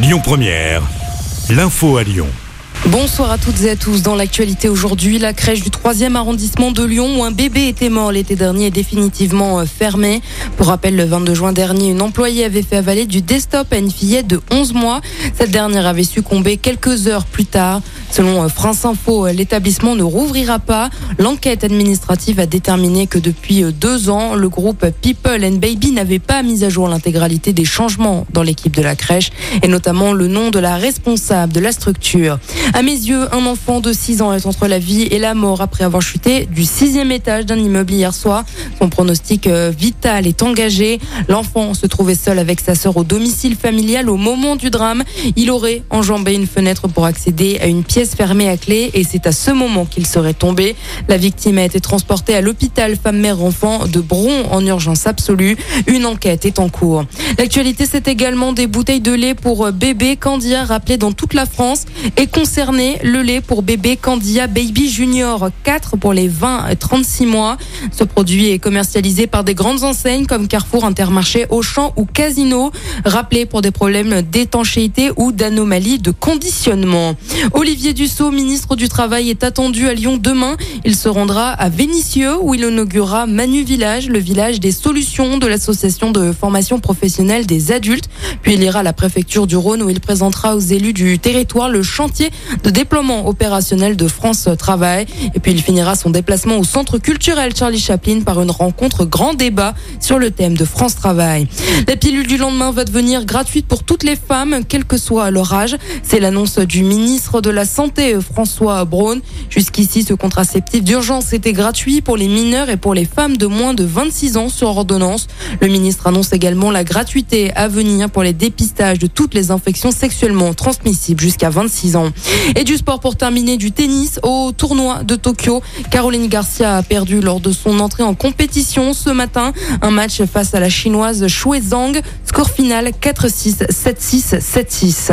Lyon Première, l'info à Lyon. Bonsoir à toutes et à tous. Dans l'actualité aujourd'hui, la crèche du 3e arrondissement de Lyon où un bébé était mort l'été dernier est définitivement euh, fermée. Pour rappel, le 22 juin dernier, une employée avait fait avaler du desktop à une fillette de 11 mois. Cette dernière avait succombé quelques heures plus tard. Selon euh, France Info, euh, l'établissement ne rouvrira pas. L'enquête administrative a déterminé que depuis deux ans, le groupe People and Baby n'avait pas mis à jour l'intégralité des changements dans l'équipe de la crèche et notamment le nom de la responsable de la structure. À mes yeux, un enfant de 6 ans est entre la vie et la mort après avoir chuté du sixième étage d'un immeuble hier soir. Son pronostic euh, vital est engagé. L'enfant se trouvait seul avec sa sœur au domicile familial au moment du drame. Il aurait enjambé une fenêtre pour accéder à une pièce fermée à clé et c'est à ce moment qu'il serait tombé. La victime a été transportée à l'hôpital femme-mère-enfant de Bron en urgence absolue. Une enquête est en cours. L'actualité, c'est également des bouteilles de lait pour bébés Candia rappelées dans toute la France et concerné le lait pour bébé Candia Baby Junior 4 pour les 20 et 36 mois. Ce produit est commercialisé par des grandes enseignes comme Carrefour, Intermarché, Auchan ou Casino, rappelé pour des problèmes d'étanchéité ou d'anomalies de conditionnement. Olivier Dussault, ministre du Travail, est attendu à Lyon demain. Il se rendra à Vénissieux où il inaugurera Manu Village, le village des solutions de l'association de formation professionnelle des adultes. Puis il ira à la préfecture du Rhône où il présentera aux élus du territoire le chantier de déploiement opérationnel de France Travail. Et puis il finira son déplacement au centre culturel Charlie Chaplin par une rencontre grand débat sur le thème de France Travail. La pilule du lendemain va devenir gratuite pour toutes les femmes, quel que soit leur âge. C'est l'annonce du ministre de la Santé, François Braun. Jusqu'ici, ce contraceptif d'urgence était gratuit pour les mineurs et pour les femmes de moins de 26 ans sur ordonnance. Le ministre annonce également la gratuité à venir pour les dépistages de toutes les infections sexuellement transmissibles jusqu'à 26 ans. Et du sport pour terminer, du tennis au tournoi de Tokyo. Caroline Garcia a perdu lors de son entrée en compétition ce matin. Un match face à la chinoise Shui Zhang. Score final 4-6, 7-6, 7-6.